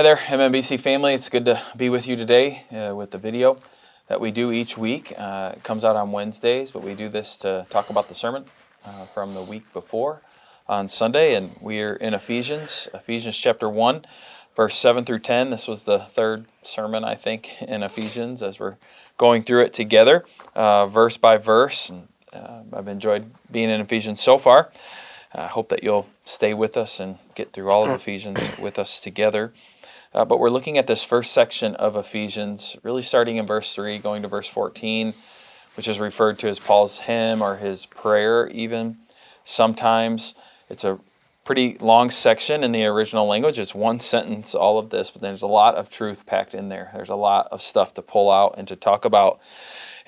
Hi there, MMBC family. It's good to be with you today uh, with the video that we do each week. Uh, it comes out on Wednesdays, but we do this to talk about the sermon uh, from the week before on Sunday, and we're in Ephesians, Ephesians chapter 1, verse 7 through 10. This was the third sermon, I think, in Ephesians as we're going through it together, uh, verse by verse. And, uh, I've enjoyed being in Ephesians so far. I hope that you'll stay with us and get through all of Ephesians with us together. Uh, but we're looking at this first section of Ephesians, really starting in verse 3, going to verse 14, which is referred to as Paul's hymn or his prayer, even. Sometimes it's a pretty long section in the original language. It's one sentence, all of this, but there's a lot of truth packed in there. There's a lot of stuff to pull out and to talk about.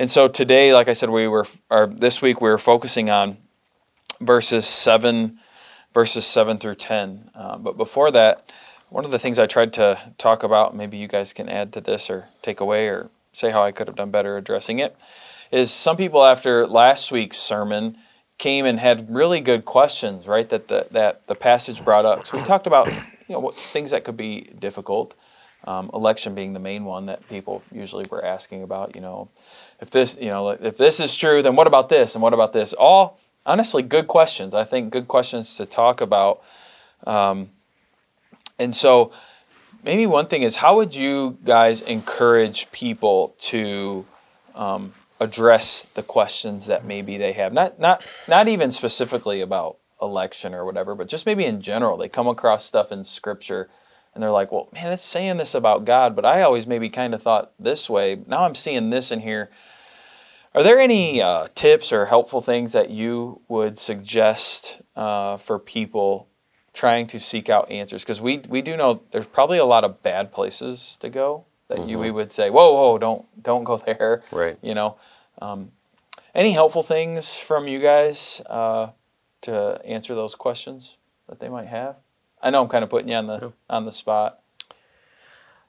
And so today, like I said, we were, or this week, we were focusing on verses 7, verses 7 through 10. Uh, but before that, one of the things I tried to talk about, maybe you guys can add to this or take away or say how I could have done better addressing it, is some people after last week's sermon came and had really good questions, right? That the that the passage brought up. So we talked about you know what, things that could be difficult. Um, election being the main one that people usually were asking about. You know, if this you know if this is true, then what about this and what about this? All honestly good questions. I think good questions to talk about. Um, and so, maybe one thing is how would you guys encourage people to um, address the questions that maybe they have? Not not not even specifically about election or whatever, but just maybe in general. They come across stuff in Scripture and they're like, "Well, man, it's saying this about God, but I always maybe kind of thought this way. Now I'm seeing this in here." Are there any uh, tips or helpful things that you would suggest uh, for people trying to seek out answers because we we do know there's probably a lot of bad places to go that mm-hmm. you we would say whoa whoa don't don't go there right you know um, any helpful things from you guys uh, to answer those questions that they might have I know I'm kind of putting you on the yeah. on the spot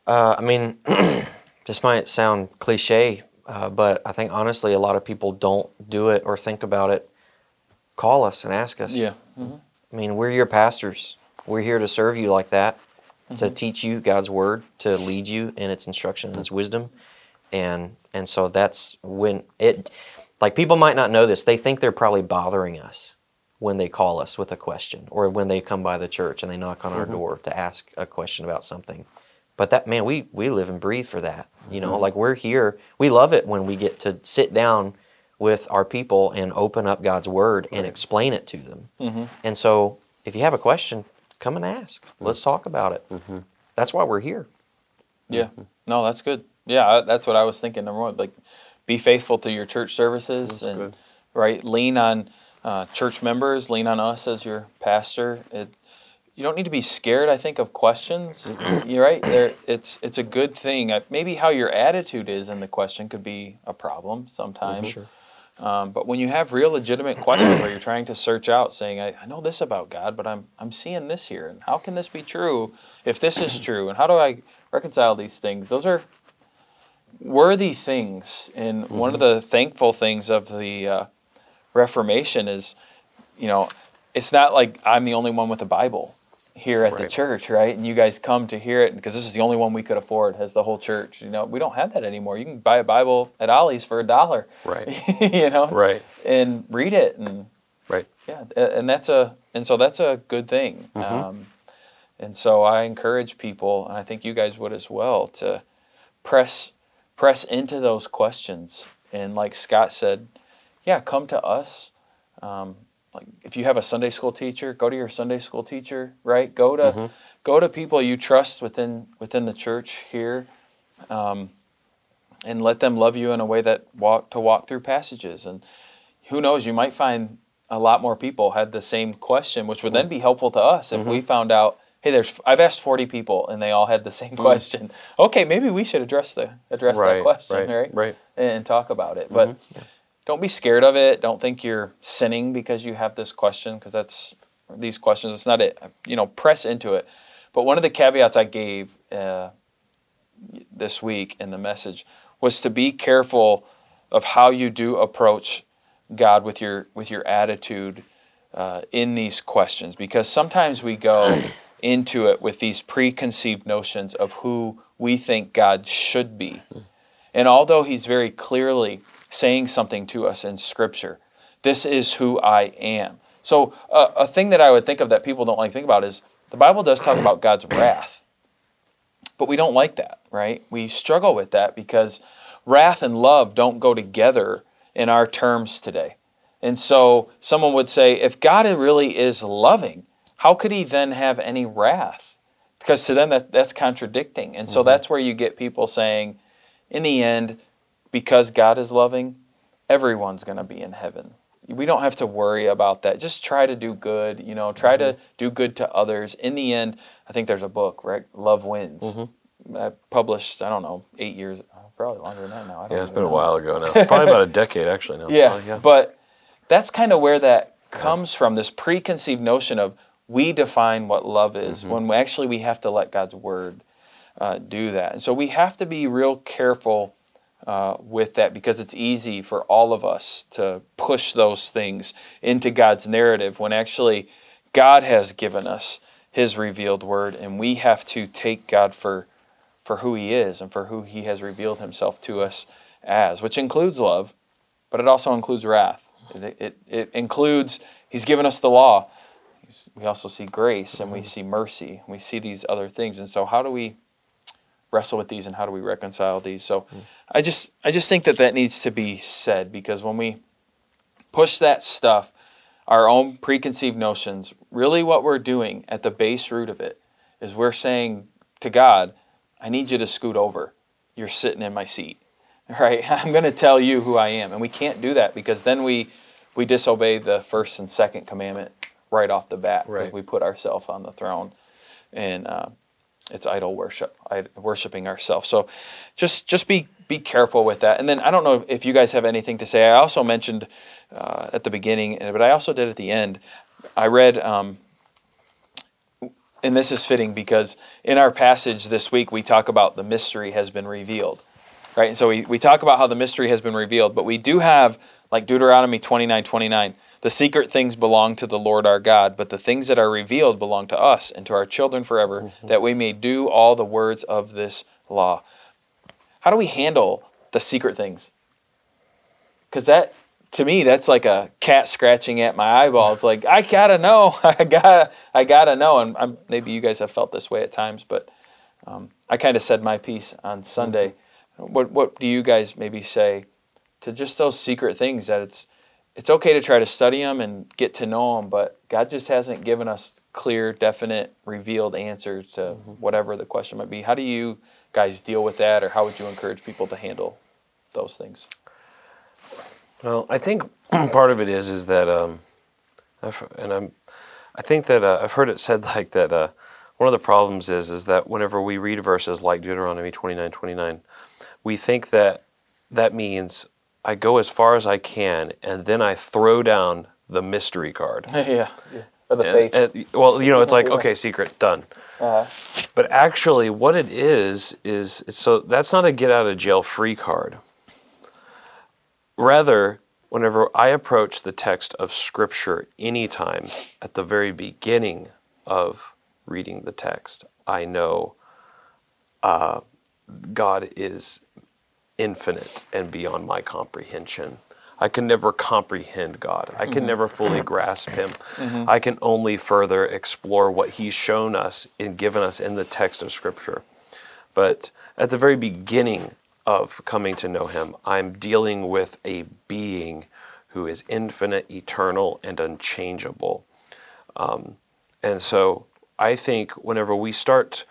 uh, I mean this might sound cliche uh, but I think honestly a lot of people don't do it or think about it call us and ask us yeah mm-hmm. I mean, we're your pastors. We're here to serve you like that, mm-hmm. to teach you God's word, to lead you in its instruction and its wisdom. And and so that's when it like people might not know this. They think they're probably bothering us when they call us with a question or when they come by the church and they knock on our mm-hmm. door to ask a question about something. But that man, we we live and breathe for that. You know, mm-hmm. like we're here. We love it when we get to sit down with our people and open up God's Word and explain it to them. Mm-hmm. And so, if you have a question, come and ask. Mm-hmm. Let's talk about it. Mm-hmm. That's why we're here. Yeah. Mm-hmm. No, that's good. Yeah, that's what I was thinking. Number one, like, be faithful to your church services that's and good. right, lean on uh, church members, lean on us as your pastor. It, you don't need to be scared. I think of questions. You're right. There, it's it's a good thing. Maybe how your attitude is in the question could be a problem sometimes. Sure. Um, but when you have real legitimate questions where you're trying to search out, saying, I, I, know this about God, but I'm, I'm seeing this here. And how can this be true if this is true? And how do I reconcile these things? Those are worthy things. And mm-hmm. one of mm-hmm. the thankful things of the uh, Reformation is, you know, it's not like I'm the only one with a Bible here at right. the church, right? And you guys come to hear it because this is the only one we could afford as the whole church. You know, we don't have that anymore. You can buy a Bible at Ollie's for a dollar, right? you know, right, and read it, and right, yeah, and that's a and so that's a good thing. Mm-hmm. Um, and so I encourage people, and I think you guys would as well, to press press into those questions. And like Scott said, yeah, come to us. Um, like if you have a Sunday school teacher, go to your Sunday school teacher, right? Go to mm-hmm. go to people you trust within within the church here, um, and let them love you in a way that walk to walk through passages. And who knows, you might find a lot more people had the same question, which would then be helpful to us if mm-hmm. we found out. Hey, there's I've asked 40 people and they all had the same mm-hmm. question. Okay, maybe we should address the address right, that question, right? Right. right. And, and talk about it. But mm-hmm don't be scared of it. Don't think you're sinning because you have this question, because that's these questions. It's not it. You know, press into it. But one of the caveats I gave uh, this week in the message was to be careful of how you do approach God with your with your attitude uh, in these questions, because sometimes we go into it with these preconceived notions of who we think God should be. And although He's very clearly saying something to us in Scripture, this is who I am. So, uh, a thing that I would think of that people don't like to think about is the Bible does talk about God's wrath, but we don't like that, right? We struggle with that because wrath and love don't go together in our terms today. And so, someone would say, if God really is loving, how could he then have any wrath? Because to them, that, that's contradicting. And so, mm-hmm. that's where you get people saying, in the end, because God is loving, everyone's going to be in heaven we don't have to worry about that. Just try to do good, you know, try mm-hmm. to do good to others. In the end, I think there's a book, right? Love Wins. Mm-hmm. I published, I don't know, eight years, probably longer than that now. yeah, it's been know. a while ago now. probably about a decade actually now. Yeah, yeah. but that's kind of where that comes yeah. from this preconceived notion of we define what love is mm-hmm. when we actually we have to let God's word uh, do that. And so we have to be real careful uh, with that because it's easy for all of us to push those things into God's narrative when actually God has given us His revealed word, and we have to take God for for who He is and for who He has revealed Himself to us as, which includes love, but it also includes wrath. It, it, it includes He's given us the law. we also see grace and we mm-hmm. see mercy. We see these other things, and so how do we wrestle with these and how do we reconcile these? So. Mm I just I just think that that needs to be said because when we push that stuff, our own preconceived notions, really what we're doing at the base root of it is we're saying to God, I need you to scoot over. You're sitting in my seat. Right? I'm going to tell you who I am. And we can't do that because then we we disobey the first and second commandment right off the bat because right. we put ourselves on the throne. And uh, it's idol worship, worshiping ourselves. So just just be be careful with that. And then I don't know if you guys have anything to say. I also mentioned uh, at the beginning, but I also did at the end. I read, um, and this is fitting because in our passage this week we talk about the mystery has been revealed, right? And so we, we talk about how the mystery has been revealed, but we do have like Deuteronomy 29 29. The secret things belong to the Lord our God, but the things that are revealed belong to us and to our children forever, mm-hmm. that we may do all the words of this law how do we handle the secret things? Because that, to me, that's like a cat scratching at my eyeballs. like I gotta know, I gotta, I gotta know. And I'm, maybe you guys have felt this way at times, but um, I kind of said my piece on Sunday. Mm-hmm. What, what do you guys maybe say to just those secret things that it's, it's okay to try to study them and get to know them, but God just hasn't given us clear, definite, revealed answers to mm-hmm. whatever the question might be. How do you guys deal with that, or how would you encourage people to handle those things? Well, I think part of it is is that, um, and I'm, I think that uh, I've heard it said like that. Uh, one of the problems is is that whenever we read verses like Deuteronomy 29, 29, we think that that means I go as far as I can, and then I throw down the mystery card. yeah. yeah. Or the and, and, well, you know, it's like okay, secret done. Uh-huh. But actually, what it is is so that's not a get out of jail free card. Rather, whenever I approach the text of Scripture anytime at the very beginning of reading the text, I know uh, God is infinite and beyond my comprehension. I can never comprehend God. I can mm-hmm. never fully grasp Him. Mm-hmm. I can only further explore what He's shown us and given us in the text of Scripture. But at the very beginning of coming to know Him, I'm dealing with a being who is infinite, eternal, and unchangeable. Um, and so I think whenever we start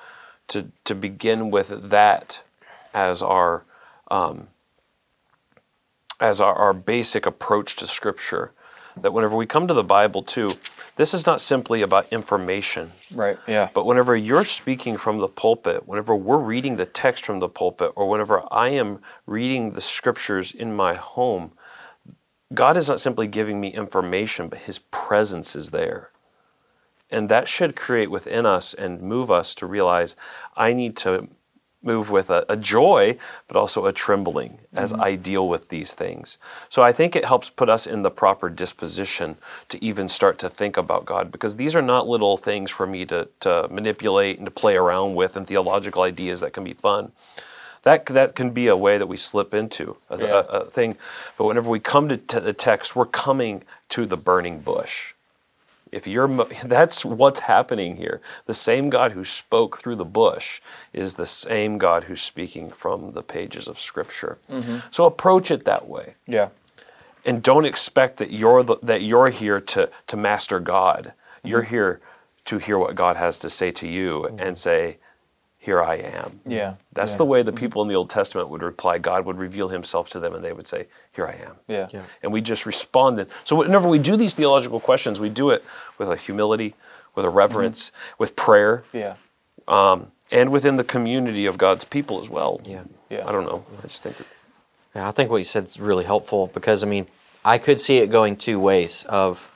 to, to begin with that as our um, as our, our basic approach to Scripture. That whenever we come to the Bible, too, this is not simply about information. Right, yeah. But whenever you're speaking from the pulpit, whenever we're reading the text from the pulpit, or whenever I am reading the Scriptures in my home, God is not simply giving me information, but His presence is there. And that should create within us and move us to realize I need to move with a, a joy, but also a trembling as mm-hmm. I deal with these things. So I think it helps put us in the proper disposition to even start to think about God, because these are not little things for me to, to manipulate and to play around with and theological ideas that can be fun. That, that can be a way that we slip into a, Yeah. a, a thing. But whenever we come to t- the text, we're coming to the burning bush. If you're, that's what's happening here. The same God who spoke through the bush is the same God who's speaking from the pages of Scripture. Mm-hmm. So approach it that way, Yeah. and don't expect that you're the, that you're here to to master God. You're mm-hmm. here to hear what God has to say to you mm-hmm. and say, "Here I am." Yeah. That's yeah. the way the mm-hmm. people in the Old Testament would reply. God would reveal Himself to them, and they would say, "Here I am." Yeah. Yeah. and we just responded. So whenever we do these theological questions, we do it with a humility, with a mm-hmm. reverence, with prayer, Yeah. Um, and within the community of God's people as well. Yeah. Yeah. I don't know. I just think that. Yeah, I think what you said is really helpful because I mean, I could see it going two ways. Of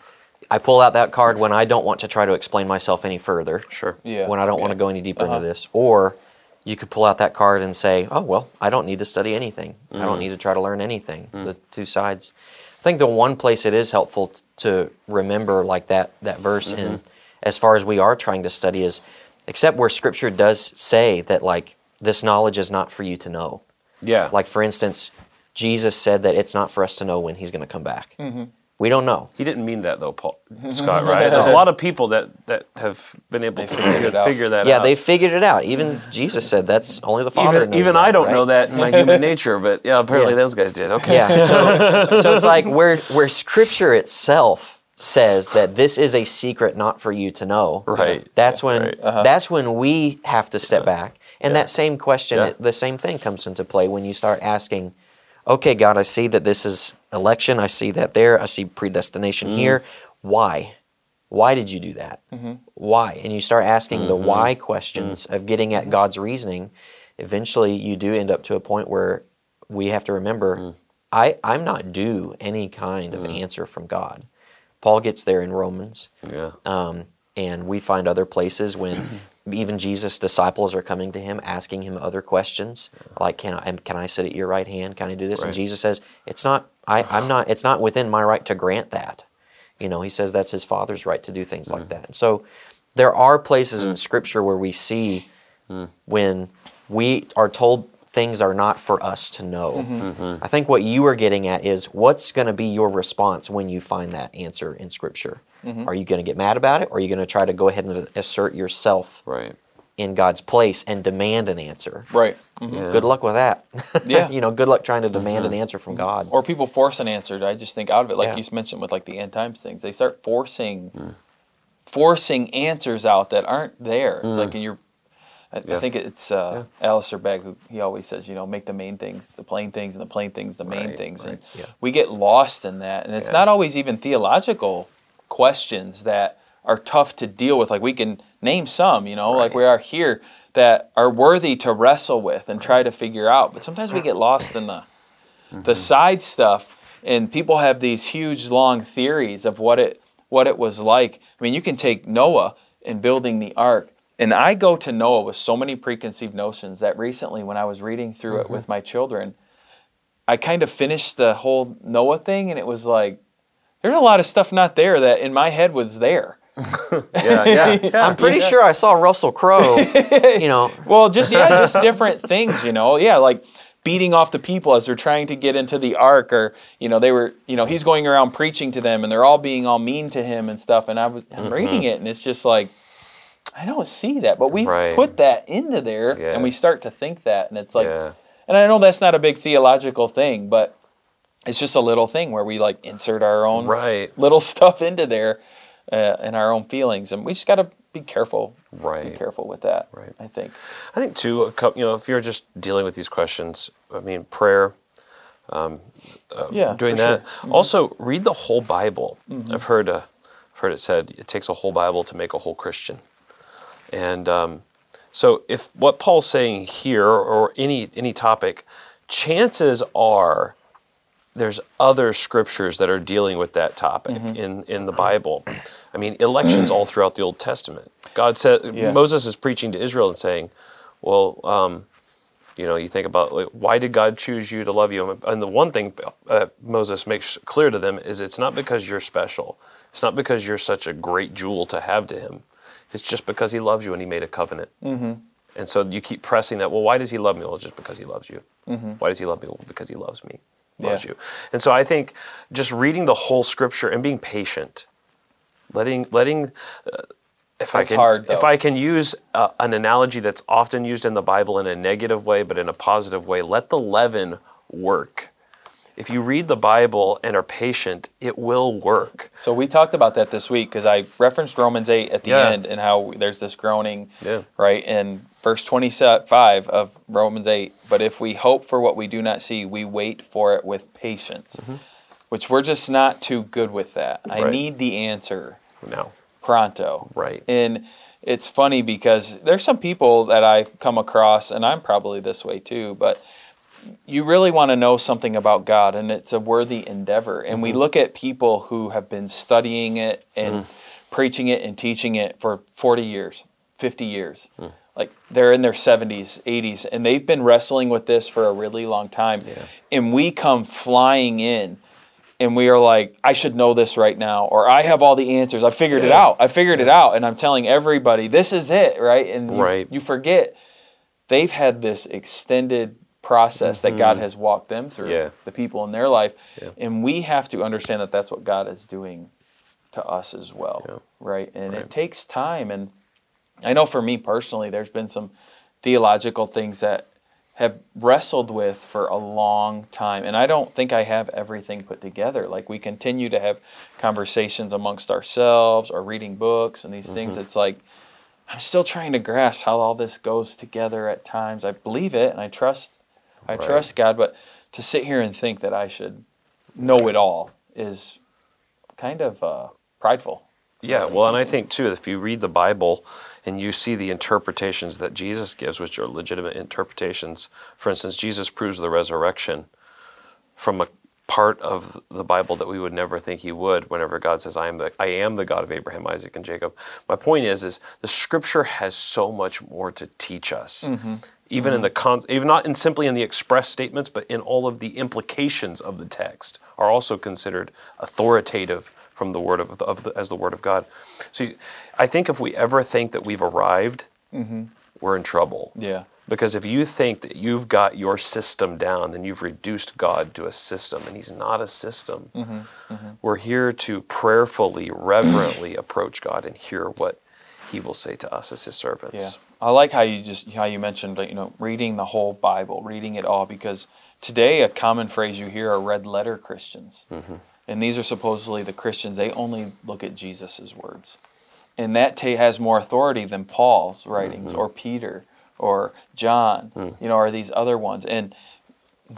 I pull out that card when I don't want to try to explain myself any further. Sure. Yeah. When I don't want to go any deeper Uh-huh. into this, or you could pull out that card and say, "Oh well, I don't need to study anything. I don't mm. need to try to learn anything." Mm. The two sides. I think the one place it is helpful t- to remember, like that that verse, in mm-hmm. as far as we are trying to study, is except where Scripture does say that like this knowledge is not for you to know. Yeah. Like for instance, Jesus said that it's not for us to know when He's going to come back. Mm-hmm. We don't know. he didn't mean that though, Paul Scott. Right? There's a lot of people that that have been able They to figured figure, it out. figure that Yeah, out. they figured it out. Even Jesus said that's only the Father. even knows even that, I don't right? know that in my human nature, but yeah, apparently Yeah. those guys did. Okay. Yeah. So, so it's like where where Scripture itself says that this is a secret not for you to know. Right. That's when Right. Uh-huh. that's when we have to step back. And Yeah. that same question, Yeah. the same thing comes into play when you start asking, okay, God, I see that this is election. I see that there. I see predestination Mm. here. Why? Why did you do that? Why? And you start asking the Mm-hmm. why questions of getting at God's reasoning. Eventually, you do end up to a point where we have to remember Mm. I, I'm not due any kind of answer from God. Paul gets there in Romans. Yeah. Um, and we find other places when even Jesus' disciples are coming to him, asking him other questions, like, "Can I can I sit at your right hand? Can I do this?" And Jesus says, "It's not. I, I'm not. It's not within my right to grant that." You know, he says that's his father's right to do things like mm. that. And so, there are places in mm. Scripture where we see mm. when we are told things are not for us to know. Mm-hmm. Mm-hmm. I think what you are getting at is what's going to be your response when you find that answer in Scripture. Are you going to get mad about it, or are you going to try to go ahead and assert yourself Right. in God's place and demand an answer? Right. Mhm. Yeah. Good luck with that. Yeah. you know, good luck trying to demand an answer from God. Or people force an answer. I just think out of it, like Yeah. you mentioned with like the end times things. They start forcing, Hmm. forcing answers out that aren't there. It's like you're. I, I Hmm. Think it's uh, Alistair Begg who he always says, you know, make the main things the plain things, and the plain things the main Right, things, and. Yeah. we get lost in that. And it's Yeah. not always even theological questions that are tough to deal with. Like we can name some, you know, like we are here that are worthy to wrestle with and try to figure out. But sometimes we get lost in the the mm-hmm. side stuff and people have these huge long theories of what it what it was like. I mean you can take noah and building the ark and i go to noah with so many preconceived notions that recently when i was reading through it mm-hmm. with my children i kind of finished the whole noah thing and it was like there's a lot of stuff not there that in my head was there Yeah. Yeah. I'm pretty sure I saw Russell Crowe, you know, Well, just yeah, just different things, you know. Yeah, like beating off the people as they're trying to get into the ark, or you know, they were, you know, he's going around preaching to them, and they're all being all mean to him and stuff. And I was, I'm mm-hmm. reading it, and it's just like, I don't see that, but we Right. put that into there, Yeah. and we start to think that, and it's like, yeah. and I know that's not a big theological thing, but it's just a little thing where we like insert our own Right. little stuff into there, uh, and our own feelings, and we just got to be careful, right be careful with that. Right. I think. I think too, you know, if you're just dealing with these questions, I mean, prayer, um Yeah, doing that. sure. Mm-hmm. Also, read the whole Bible. I've heard, uh, I've heard it said it takes a whole Bible to make a whole Christian. And um, so, if what Paul's saying here, or any any topic, chances are there's other scriptures that are dealing with that topic Mm-hmm. in in the Bible. I mean, elections all throughout the Old Testament. God said Yeah. Moses is preaching to Israel and saying, "Well, um, You know, you think about like, why did God choose you to love you? And the one thing uh, Moses makes clear to them is it's not because you're special. It's not because you're such a great jewel to have to Him. It's just because He loves you and He made a covenant. Mm-hmm. And so you keep pressing that. Well, why does He love me? Well, just because He loves you. Why does He love me? Well, because He loves me. Loves Yeah. you. And so I think just reading the whole Scripture and being patient, letting letting uh, if I can hard, if. I can use uh, an analogy that's often used in the Bible in a negative way but in a positive way, let the leaven work. If you read the Bible and are patient, it will work. So we talked about that this week because I referenced Romans 8 at the Yeah. end and how there's this groaning, Yeah. right? In verse 25 of Romans 8, but if we hope for what we do not see, we wait for it with patience, mm-hmm. which we're just not too good with that. I Mm-hmm. Need the answer Now, pronto. Right. And it's funny because there's some people that I've come across, and I'm probably this way too, but you really want to know something about God, and it's a worthy endeavor. And we mm-hmm. look at people who have been studying it and mm. preaching it and teaching it for 40 years, 50 years. Mm. Like they're in their 70s, 80s, and they've been wrestling with this for a really long time. And we come flying in and we are like, I should know this right now, or I have all the answers. I figured it out. I figured it out, and I'm telling everybody, this is it, right? And you, Right. you forget they've had this extended process that God has walked them through, Mm-hmm. Yeah. the people in their life, Yeah. and we have to understand that that's what God is doing to us as well, Yeah. right? And Right. it takes time, and I know for me personally, there's been some theological things that have wrestled with for a long time. And I don't think I have everything put together. Like we continue to have conversations amongst ourselves or reading books and these things. It's like I'm still trying to grasp how all this goes together at times. I believe it and I trust I Right. trust God, but to sit here and think that I should know it all is kind of uh, prideful. Yeah, well, and I think too, if you read the Bible and you see the interpretations that Jesus gives, which are legitimate interpretations, for instance, Jesus proves the resurrection from a part of the Bible that we would never think he would whenever God says, I am the I am the God of Abraham, Isaac, and Jacob. My point is is the scripture has so much more to teach us. Mm-hmm. Even in mm-hmm. the con- even not in simply in the express statements, but in all of the implications of the text are also considered authoritative from the word of, of the, as the word of God. So you, I think if we ever think that we've arrived, mm-hmm. we're in trouble. Yeah. Because if you think that you've got your system down, then you've reduced God to a system, and He's not a system. Mm-hmm. Mm-hmm. We're here to prayerfully, reverently approach God and hear what He will say to us as His servants. Yeah. I like how you just how you mentioned you know reading the whole Bible, reading it all because today a common phrase you hear are red letter Christians, and these are supposedly the Christians. They only look at Jesus' words, and that ta- has more authority than Paul's writings mm-hmm. or Peter or John, hmm. you know, or these other ones. And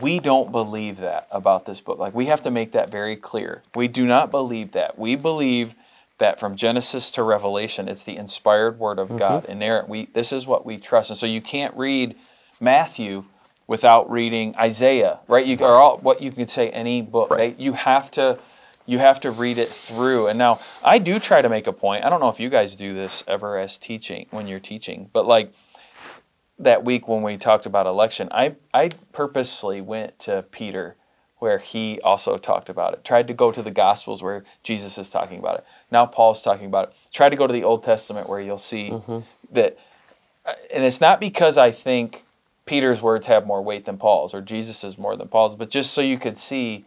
we don't believe that about this book. Like we have to make that very clear. We do not believe that. We believe that from Genesis to Revelation, it's the inspired word of mm-hmm. God, inerrant. We this is what we trust, and so you can't read Matthew without reading Isaiah, right? You or all, what you could say any book. Right. Right? You have to you have to read it through. And now I do try to make a point. I don't know if you guys do this ever as teaching when you're teaching, but like that week when we talked about election, I I purposely went to Peter where he also talked about it. Tried to go to the Gospels where Jesus is talking about it. Now Paul's talking about it. Tried to go to the Old Testament where you'll see that, uh, and it's not because I think Peter's words have more weight than Paul's or Jesus is more than Paul's, but just so you could see.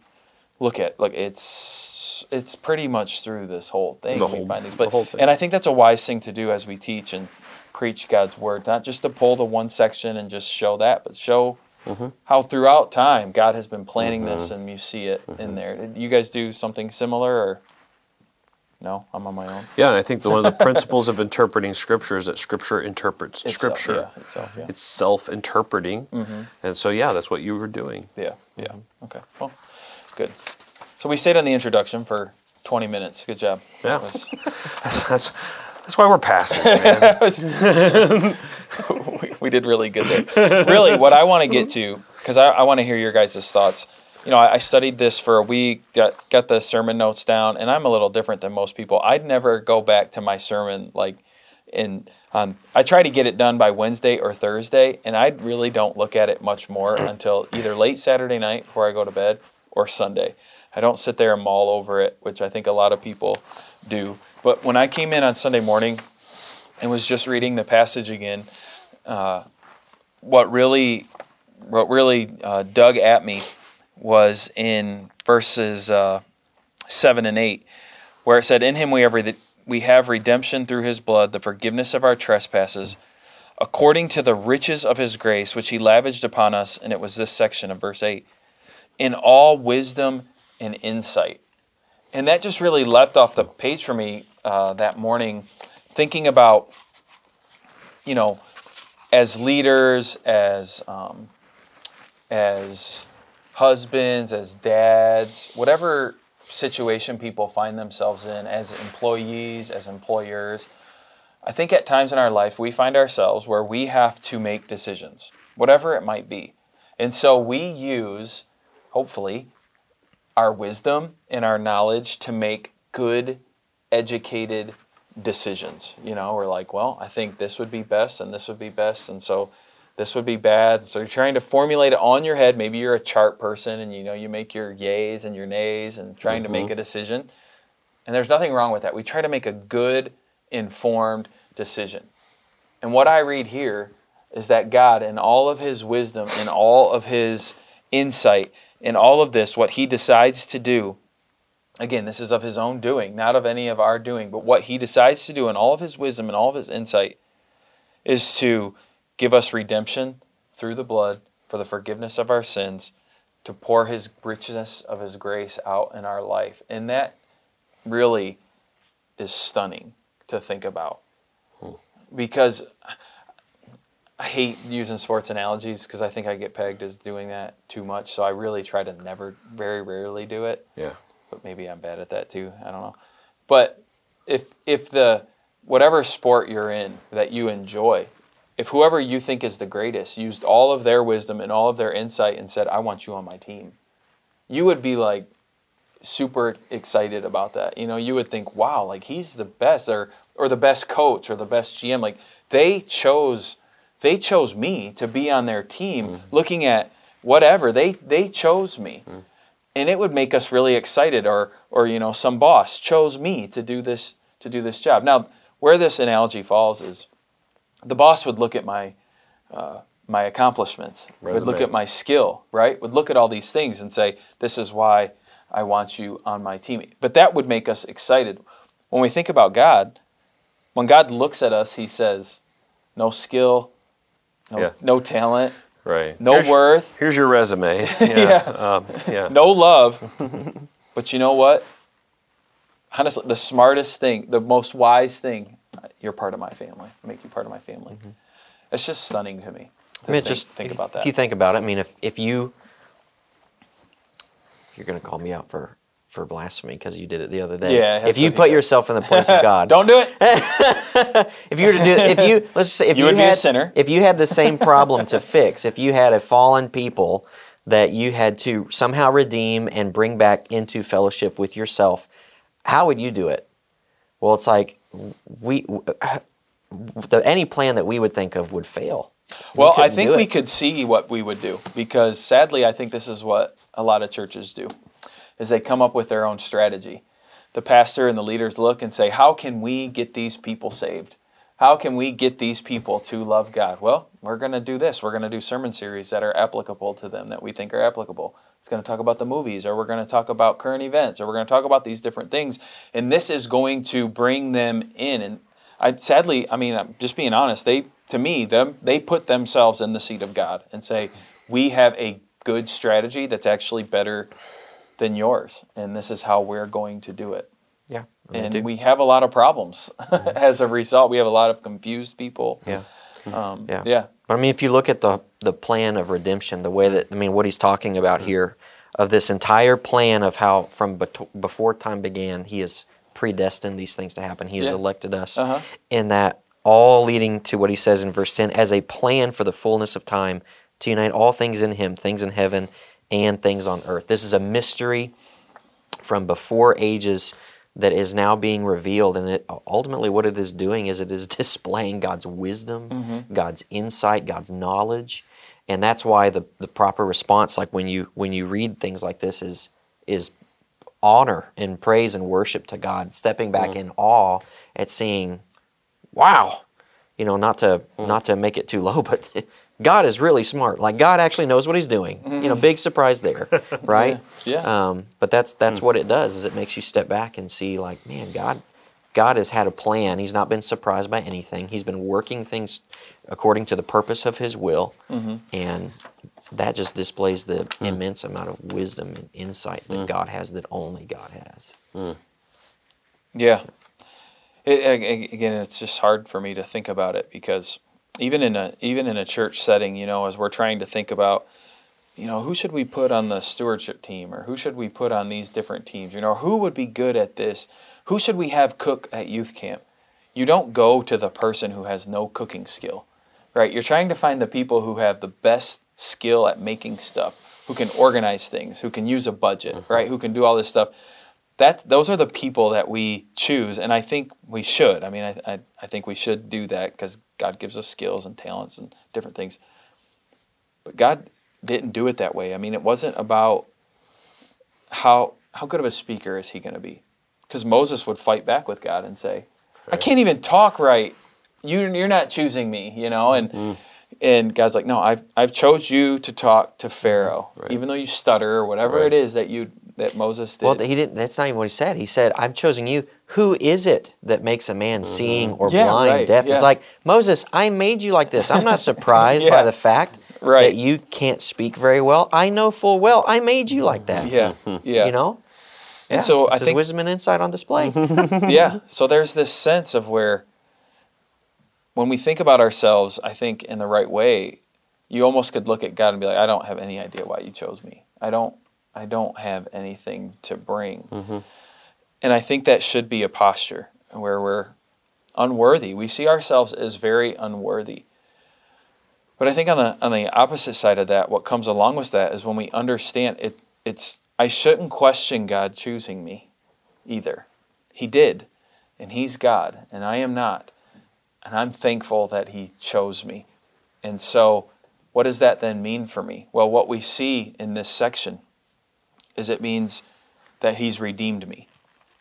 Look at look, it's it's pretty much through this whole thing The we whole- find these. the But thing. and I think that's a wise thing to do as we teach and preach God's word, not just to pull the one section and just show that, but show Mm-hmm. how throughout time God has been planning this and you see it Mm-hmm. in there. Did you guys do something similar or no? I'm on my own. Yeah, and I think the, one of the principles of interpreting Scripture is that Scripture interprets Itself, Scripture. yeah, itself, yeah. It's self-interpreting, and so yeah, that's what you were doing. Yeah, yeah. Mm-hmm. Okay. Well, good. So we stayed on the introduction for 20 minutes. Good job. Yeah. That was- That's that's, that's why we're pastors, man. we, we did really good there. Really, what I want to get to, because I, I want to hear your guys' thoughts. You know, I, I studied this for a week, got got the sermon notes down, and I'm a little different than most people. I'd never go back to my sermon like and um, I try to get it done by Wednesday or Thursday, and I really don't look at it much more until either late Saturday night before I go to bed or Sunday. I don't sit there and mull over it, which I think a lot of people do. But when I came in on Sunday morning and was just reading the passage again, uh, what really, what really uh, dug at me was in verses uh, seven and eight, where it said, "In Him we have re- we have redemption through His blood, the forgiveness of our trespasses." According to the riches of his grace, which he lavished upon us, and it was this section of verse 8, in all wisdom and insight. And that just really left off the page for me uh, that morning, thinking about, you know, as leaders, as um, as husbands, as dads, whatever situation people find themselves in, as employees, as employers. I think at times in our life we find ourselves where we have to make decisions, whatever it might be. And so we use, hopefully, our wisdom and our knowledge to make good, educated decisions. You know, we're like, well, I think this would be best and this would be best, and so this would be bad. So you're trying to formulate it on your head. Maybe you're a chart person and you know you make your yays and your nays and trying mm-hmm. to make a decision. And there's nothing wrong with that. We try to make a good, informed decision. And what I read here is that God, in all of his wisdom, in all of his insight, in all of this, what he decides to do, again, this is of his own doing, not of any of our doing, but what he decides to do in all of his wisdom and all of his insight is to give us redemption through the blood for the forgiveness of our sins, to pour his richness of his grace out in our life. And that really is stunning to think about. Hmm. Because I hate using sports analogies because I think I get pegged as doing that too much. So I really try to never, very rarely do it. Yeah. But maybe I'm bad at that too. I don't know. But if if the whatever sport you're in that you enjoy, if whoever you think is the greatest used all of their wisdom and all of their insight and said, "I want you on my team," you would be like super excited about that. You know, you would think, "Wow, like he's the best," or or the best coach or the best GM. Like they chose they chose me to be on their team mm-hmm. looking at whatever. They they chose me. Mm-hmm. And it would make us really excited or or you know some boss chose me to do this to do this job. Now, where this analogy falls is the boss would look at my uh, my accomplishments, Resume. would look at my skill, right? Would look at all these things and say, "This is why I want you on my team." But that would make us excited. When we think about God, when God looks at us, He says, "No skill, no, yeah. no talent. Right. No here's, worth. Here's your resume. Yeah. yeah. Um, yeah. no love. but you know what? Honestly, the smartest thing, the most wise thing, you're part of my family. Make you part of my family. Mm-hmm. It's just stunning to me. To I mean, think, just think if, about that. If you think about it, I mean, if if you you're going to call me out for for blasphemy because you did it the other day. Yeah. If you put yourself in the place of God, don't do it. if you were to do, if you let's say if you, you would had, be a sinner. If you had the same problem to fix, if you had a fallen people that you had to somehow redeem and bring back into fellowship with yourself, how would you do it? Well, it's like we uh, the, any plan that we would think of would fail. Well, I think we could see what we would do because sadly, I think this is what a lot of churches do is they come up with their own strategy. The pastor and the leaders look and say, How can we get these people saved? How can we get these people to love God? Well, we're going to do this. We're going to do sermon series that are applicable to them, that we think are applicable. It's going to talk about the movies, or we're going to talk about current events, or we're going to talk about these different things. And this is going to bring them in. And I, sadly, I mean, I'm just being honest, they, to me, them, they put themselves in the seat of God and say, We have a good strategy that's actually better than yours, and this is how we're going to do it. Yeah, and we have a lot of problems mm-hmm. as a result. We have a lot of confused people. Yeah, um, yeah, yeah. But I mean, if you look at the the plan of redemption, the way that I mean, what he's talking about mm-hmm. here, of this entire plan of how from before time began, he has predestined these things to happen. He has yeah. elected us, uh-huh. in that all leading to what he says in verse ten, as a plan for the fullness of time to unite all things in him, things in heaven and things on earth. This is a mystery from before ages that is now being revealed and it ultimately what it is doing is it is displaying God's wisdom, Mm-hmm. God's insight, God's knowledge. And that's why the, the proper response like when you when you read things like this is is honor and praise and worship to God, stepping back Mm-hmm. in awe at seeing wow. You know, not to Mm. not to make it too low, but God is really smart. Like God actually knows what He's doing. You know, big surprise there, right? Yeah. Yeah. Um, but that's that's what it does. Is it makes you step back and see, like, man, God, God has had a plan. He's not been surprised by anything. He's been working things according to the purpose of His will, Mm-hmm. and that just displays the immense amount of wisdom and insight that God has that only God has. Yeah. It, again, it's just hard for me to think about it because even in a even in a church setting, you know, as we're trying to think about, you know, who should we put on the stewardship team or who should we put on these different teams, you know, who would be good at this? Who should we have cook at youth camp? You don't go to the person who has no cooking skill, right? You're trying to find the people who have the best skill at making stuff, who can organize things, who can use a budget, mm-hmm. right? Who can do all this stuff that those are the people that we choose and i think we should i mean i, I, I think we should do that because god gives us skills and talents and different things. But god didn't do it that way. I mean it wasn't about how how good of a speaker is he going to be? Because moses would fight back with god and say i can't even talk right. You, you're not choosing me you know? And mm. and god's like no i've, I've chose you to talk to mm. pharaoh Right. even though you stutter or whatever Right. it is that you that moses did Well, he didn't. That's not even what he said. He said, "I've chosen you. Who is it that makes a man mm-hmm. seeing or Yeah, blind, right, deaf?" yeah. It's like Moses. I made you like this. I'm not surprised by the fact Right. that you can't speak very well. I know full well. I made you like that. Yeah, mm-hmm. yeah. You know. and Yeah, so it's I his think, wisdom and insight on display. yeah. So there's this sense of where, when we think about ourselves, I think in the right way, you almost could look at God and be like, I don't have any idea why you chose me. I don't. I don't have anything to bring. Mm-hmm. And I think that should be a posture where we're unworthy. We see ourselves as very unworthy. But I think on the on the opposite side of that, what comes along with that is when we understand it it's I shouldn't question God choosing me either. He did. And he's God and I am not. And I'm thankful that he chose me. And so what does that then mean for me? Well, what we see in this section is it means that he's redeemed me.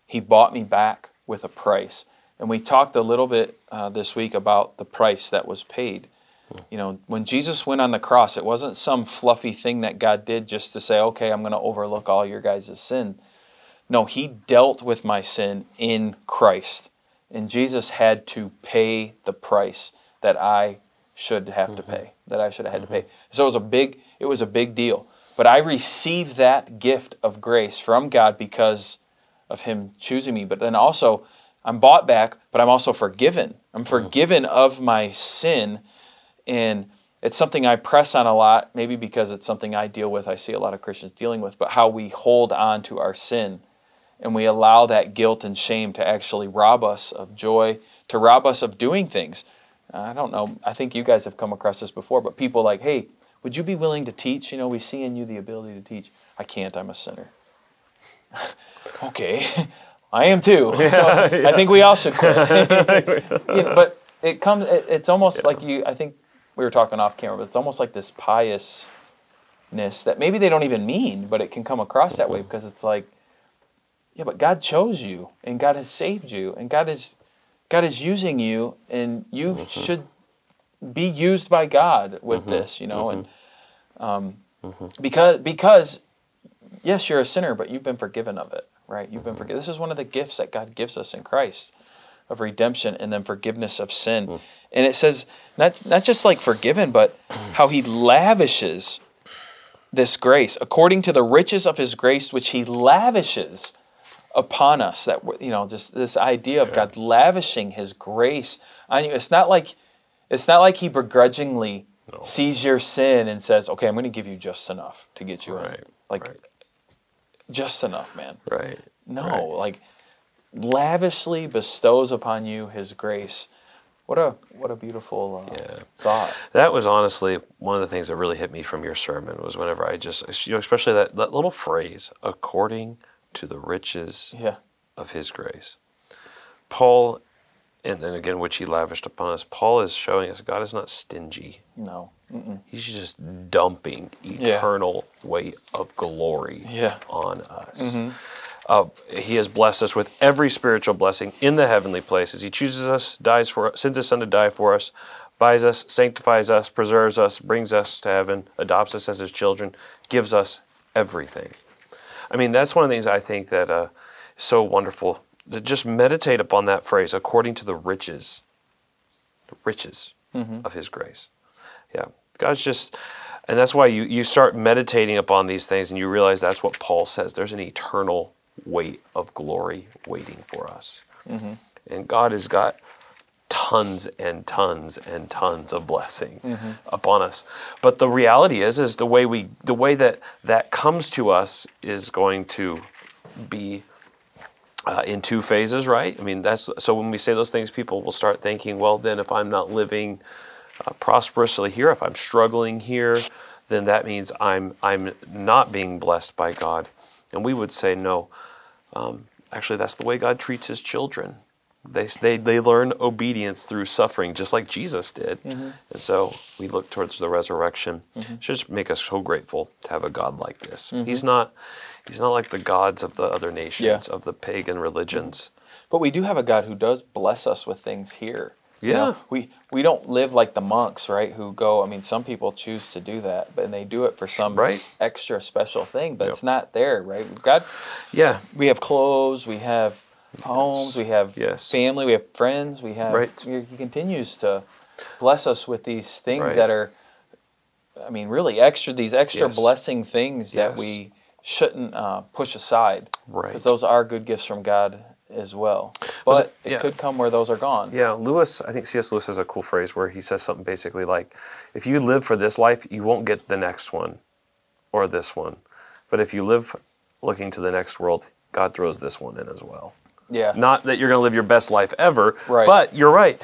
He bought me back with a price. And we talked a little bit uh, this week about the price that was paid. You know, when Jesus went on the cross, it wasn't some fluffy thing that God did just to say, okay, I'm going to overlook all your guys' sin. No, He dealt with my sin in Christ. And Jesus had to pay the price that I should have to pay, that I should have had to pay. So it was a big, it was a big deal. But I receive that gift of grace from God because of Him choosing me. But then also, I'm bought back, but I'm also forgiven. I'm mm-hmm. forgiven of my sin. And it's something I press on a lot, maybe because it's something I deal with, I see a lot of Christians dealing with, but how we hold on to our sin and we allow that guilt and shame to actually rob us of joy, to rob us of doing things. I don't know, I think you guys have come across this before, but people like, hey, would you be willing to teach? You know, we see in you the ability to teach. I can't, I'm a sinner. okay, I am too. so I think we all should quit. You know, but it comes, it, it's almost like you, I think we were talking off camera, but it's almost like this piousness that maybe they don't even mean, but it can come across that way because it's like, yeah, but God chose you and God has saved you and God is God is using you and you mm-hmm. should be used by God with mm-hmm. this, you know, and mm-hmm. um, mm-hmm. because because yes, you're a sinner, but you've been forgiven of it, right? You've been forgiven. This is one of the gifts that God gives us in Christ of redemption and then forgiveness of sin. Mm. And it says not not just like forgiven, but how he lavishes this grace according to the riches of his grace which he lavishes upon us that you know just this idea of God lavishing his grace on you it's not like it's not like he begrudgingly No. sees your sin and says okay I'm going to give you just enough to get you in Right, like right. just enough man Right. no Right. like lavishly bestows upon you his grace what a what a beautiful uh, Yeah. thought That was honestly one of the things that really hit me from your sermon was whenever I just, you know, especially that, that little phrase, according to the riches yeah of His grace. Paul, and then again, which He lavished upon us, Paul is showing us God is not stingy. No. Mm-mm. He's just dumping Yeah. eternal weight of glory Yeah. on us. Uh, he has blessed us with every spiritual blessing in the heavenly places. He chooses us, dies for, us, sends His Son to die for us, buys us, sanctifies us, preserves us, brings us to heaven, adopts us as His children, gives us everything. I mean, that's one of the things I think that uh, is so wonderful. To just meditate upon that phrase, according to the riches, the riches mm-hmm. of His grace. Yeah, God's just, and that's why you you start meditating upon these things, and you realize that's what Paul says. There's an eternal weight of glory waiting for us, mm-hmm. and God has got tons and tons and tons of blessing mm-hmm. upon us. But the reality is, is the way we, the way that that comes to us is going to be uh, in two phases, right? I mean, that's so when we say those things, people will start thinking, well, then if I'm not living uh, prosperously here, if I'm struggling here, then that means I'm I'm not being blessed by God. And we would say, no. Um, actually, that's the way God treats His children. They, they, they learn obedience through suffering, just like Jesus did. And so we look towards the resurrection. It should just make us so grateful to have a God like this. He's not he's not like the gods of the other nations, of the pagan religions. But we do have a God who does bless us with things here. You know, Yeah. we we don't live like the monks, right? Who go. I mean, some people choose to do that, but and they do it for some Right. extra special thing. But Yep. it's not there, right? We've got Yeah, we have clothes, we have homes, we have Yes. family, we have friends, we have. Right. He continues to bless us with these things Right. that are, I mean, really extra. These extra Yes. blessing things that we shouldn't uh, push aside, Right. Because those are good gifts from God as well. But it- it yeah. could come where those are gone. Yeah, Lewis, I think C.S. Lewis has a cool phrase where he says something basically like, if you live for this life, you won't get the next one or this one. But if you live looking to the next world, God throws this one in as well. Yeah. Not that you're going to live your best life ever, Right. but you're right.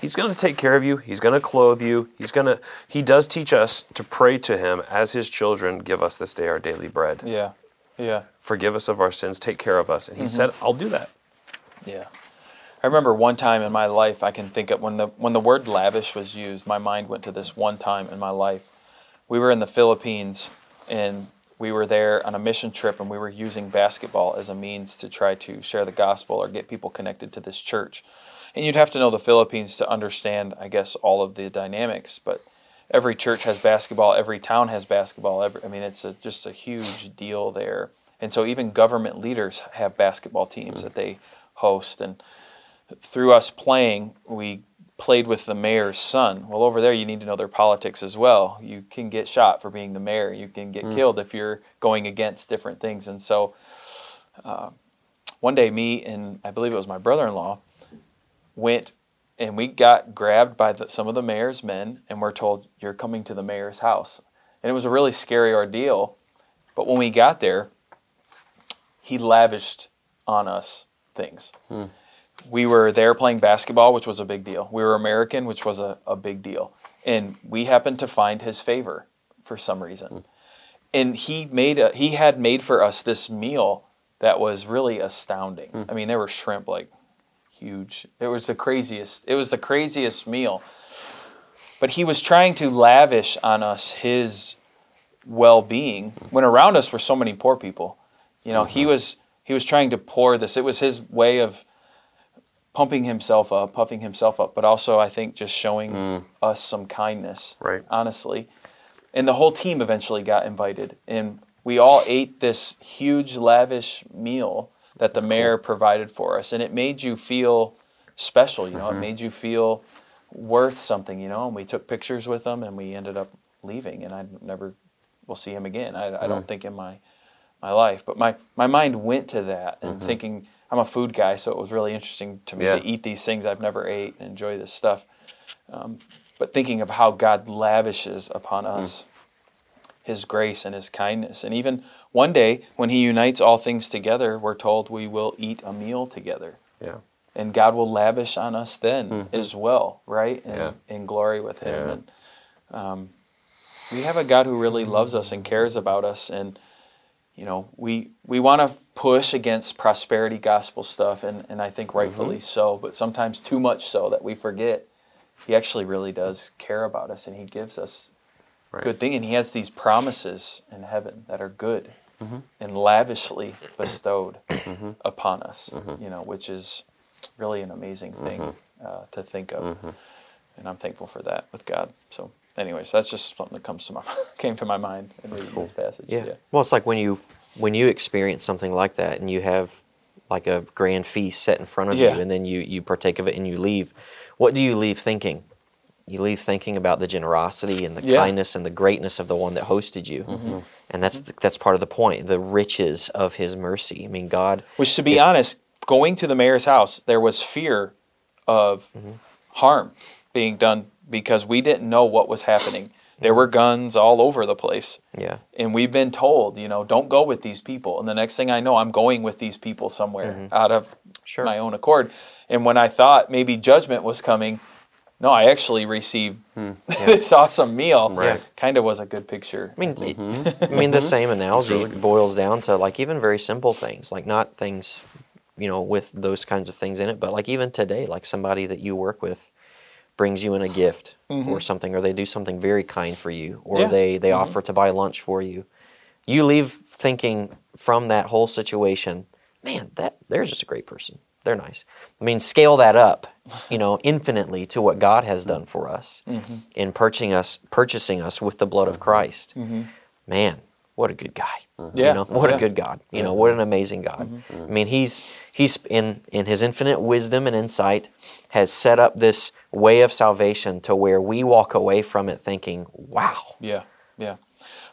He's going to take care of you. He's going to clothe you. He's going to he does teach us to pray to him as his children, give us this day our daily bread. Yeah. Yeah. Forgive us of our sins, take care of us. And he mm-hmm. said, I'll do that. Yeah. I remember one time in my life I can think of when the when the word lavish was used, my mind went to this one time in my life. We were in the Philippines and we were there on a mission trip and we were using basketball as a means to try to share the gospel or get people connected to this church. And you'd have to know the Philippines to understand, I guess, all of the dynamics, but every church has basketball, every town has basketball. Every, I mean, it's a, just a huge deal there. And so even government leaders have basketball teams that they host. And through us playing, we played with the mayor's son. Well, over there, you need to know their politics as well. You can get shot for being the mayor. You can get killed if you're going against different things. And so, uh, one day, me and I believe it was my brother-in-law went and we got grabbed by the, some of the mayor's men and we're told you're coming to the mayor's house. And it was a really scary ordeal. But when we got there, he lavished on us things. Hmm. We were there playing basketball, which was a big deal. We were American, which was a, a big deal. And we happened to find his favor for some reason. Hmm. And he made a, he had made for us this meal that was really astounding. Hmm. I mean, there were shrimp like huge. It was the craziest. It was the craziest meal. But he was trying to lavish on us his well-being when around us were so many poor people. You know, he mm-hmm. was he was trying to pour this. It was his way of pumping himself up, puffing himself up, but also I think just showing mm. us some kindness. Right. Honestly. And the whole team eventually got invited and we all ate this huge lavish meal that the mayor provided for us and it made you feel special, you know, it mm-hmm. made you feel worth something, you know, and we took pictures with him and we ended up leaving and I never will see him again. I, I don't mm-hmm. think in my my life, but my my mind went to that and mm-hmm. thinking I'm a food guy, so it was really interesting to me Yeah. to eat these things I've never ate and enjoy this stuff. Um, but thinking of how God lavishes upon mm. us His grace and His kindness, and even one day when He unites all things together, we're told we will eat a meal together Yeah. and God will lavish on us then as well, right? And Yeah. in glory with Him. Yeah. And um, we have a God who really loves us and cares about us, and you know, we we want to push against prosperity gospel stuff, and, and I think rightfully so, but sometimes too much so that we forget he actually really does care about us, and he gives us Right. good thing, and he has these promises in heaven that are good Mm-hmm. and lavishly bestowed upon us, you know, which is really an amazing thing Mm-hmm. uh, to think of, and I'm thankful for that with God. So, anyways, that's just something that comes to my came to my mind in reading this passage. Yeah. Well, it's like when you when you experience something like that and you have like a grand feast set in front of Yeah. you and then you you partake of it and you leave. What do you leave thinking? You leave thinking about the generosity and the Yeah. kindness and the greatness of the one that hosted you. Mm-hmm. And that's the, that's part of the point, the riches of his mercy. I mean, God Which, to be is- honest, going to the mayor's house, there was fear of Mm-hmm. harm being done because we didn't know what was happening. There were guns all over the place. Yeah. And we've been told, you know, don't go with these people. And the next thing I know, I'm going with these people somewhere out of Mm-hmm. Sure. my own accord. And when I thought maybe judgment was coming, no, I actually received hmm. this awesome meal. Right. Kind of was a good picture. I mean, it- mm-hmm. I mean, the mm-hmm. same analogy boils down to like even very simple things, like not things, you know, with those kinds of things in it, but like even today, like somebody that you work with brings you in a gift mm-hmm. or something, or they do something very kind for you, or Yeah. they they offer to buy lunch for you. You leave thinking from that whole situation, man, that they're just a great person. They're nice. I mean, scale that up, you know, infinitely to what God has done for us mm-hmm. in purchasing us, purchasing us with the blood of mm-hmm. Christ. Mm-hmm. Man, what a good guy. Yeah, You know, what yeah. a good God. You know, what an amazing God. I mean, he's he's in in his infinite wisdom and insight has set up this way of salvation to where we walk away from it thinking, "Wow, Yeah, yeah.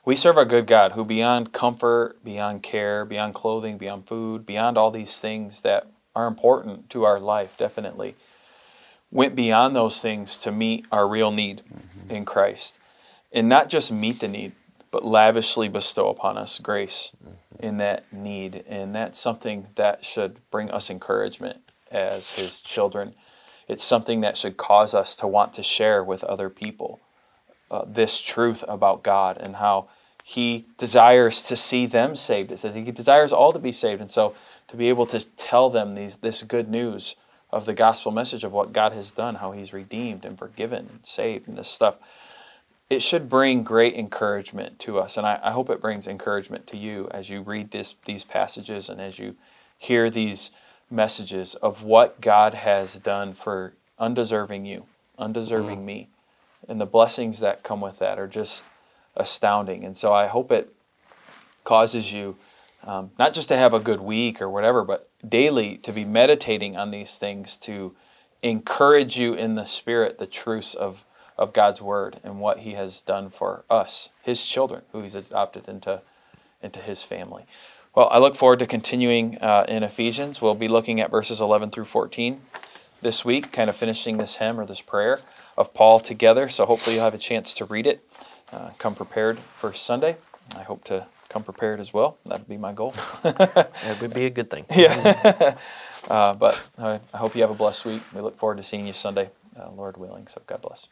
We serve a good God who, beyond comfort, beyond care, beyond clothing, beyond food, beyond all these things that are important to our life, definitely, went beyond those things to meet our real need in Christ. And not just meet the need, but lavishly bestow upon us grace in that need. And that's something that should bring us encouragement as His children. It's something that should cause us to want to share with other people uh, this truth about God and how He desires to see them saved. It says He desires all to be saved, and so to be able to tell them these this good news of the gospel message of what God has done, how He's redeemed and forgiven and saved, and this stuff. It should bring great encouragement to us, and I, I hope it brings encouragement to you as you read this these passages and as you hear these messages of what God has done for undeserving you, undeserving mm. me and the blessings that come with that are just astounding. And so I hope it causes you um, not just to have a good week or whatever, but daily to be meditating on these things to encourage you in the spirit, the truths of, of God's word and what He has done for us, His children, who He's adopted into, into His family. Well, I look forward to continuing uh, in Ephesians. We'll be looking at verses 11 through 14 this week, kind of finishing this hymn or this prayer of Paul together. So hopefully you'll have a chance to read it. Uh, come prepared for Sunday. I hope to come prepared as well. That'd be my goal. that would be a good thing." Uh, but I, I hope you have a blessed week. We look forward to seeing you Sunday, uh, Lord willing. So God bless.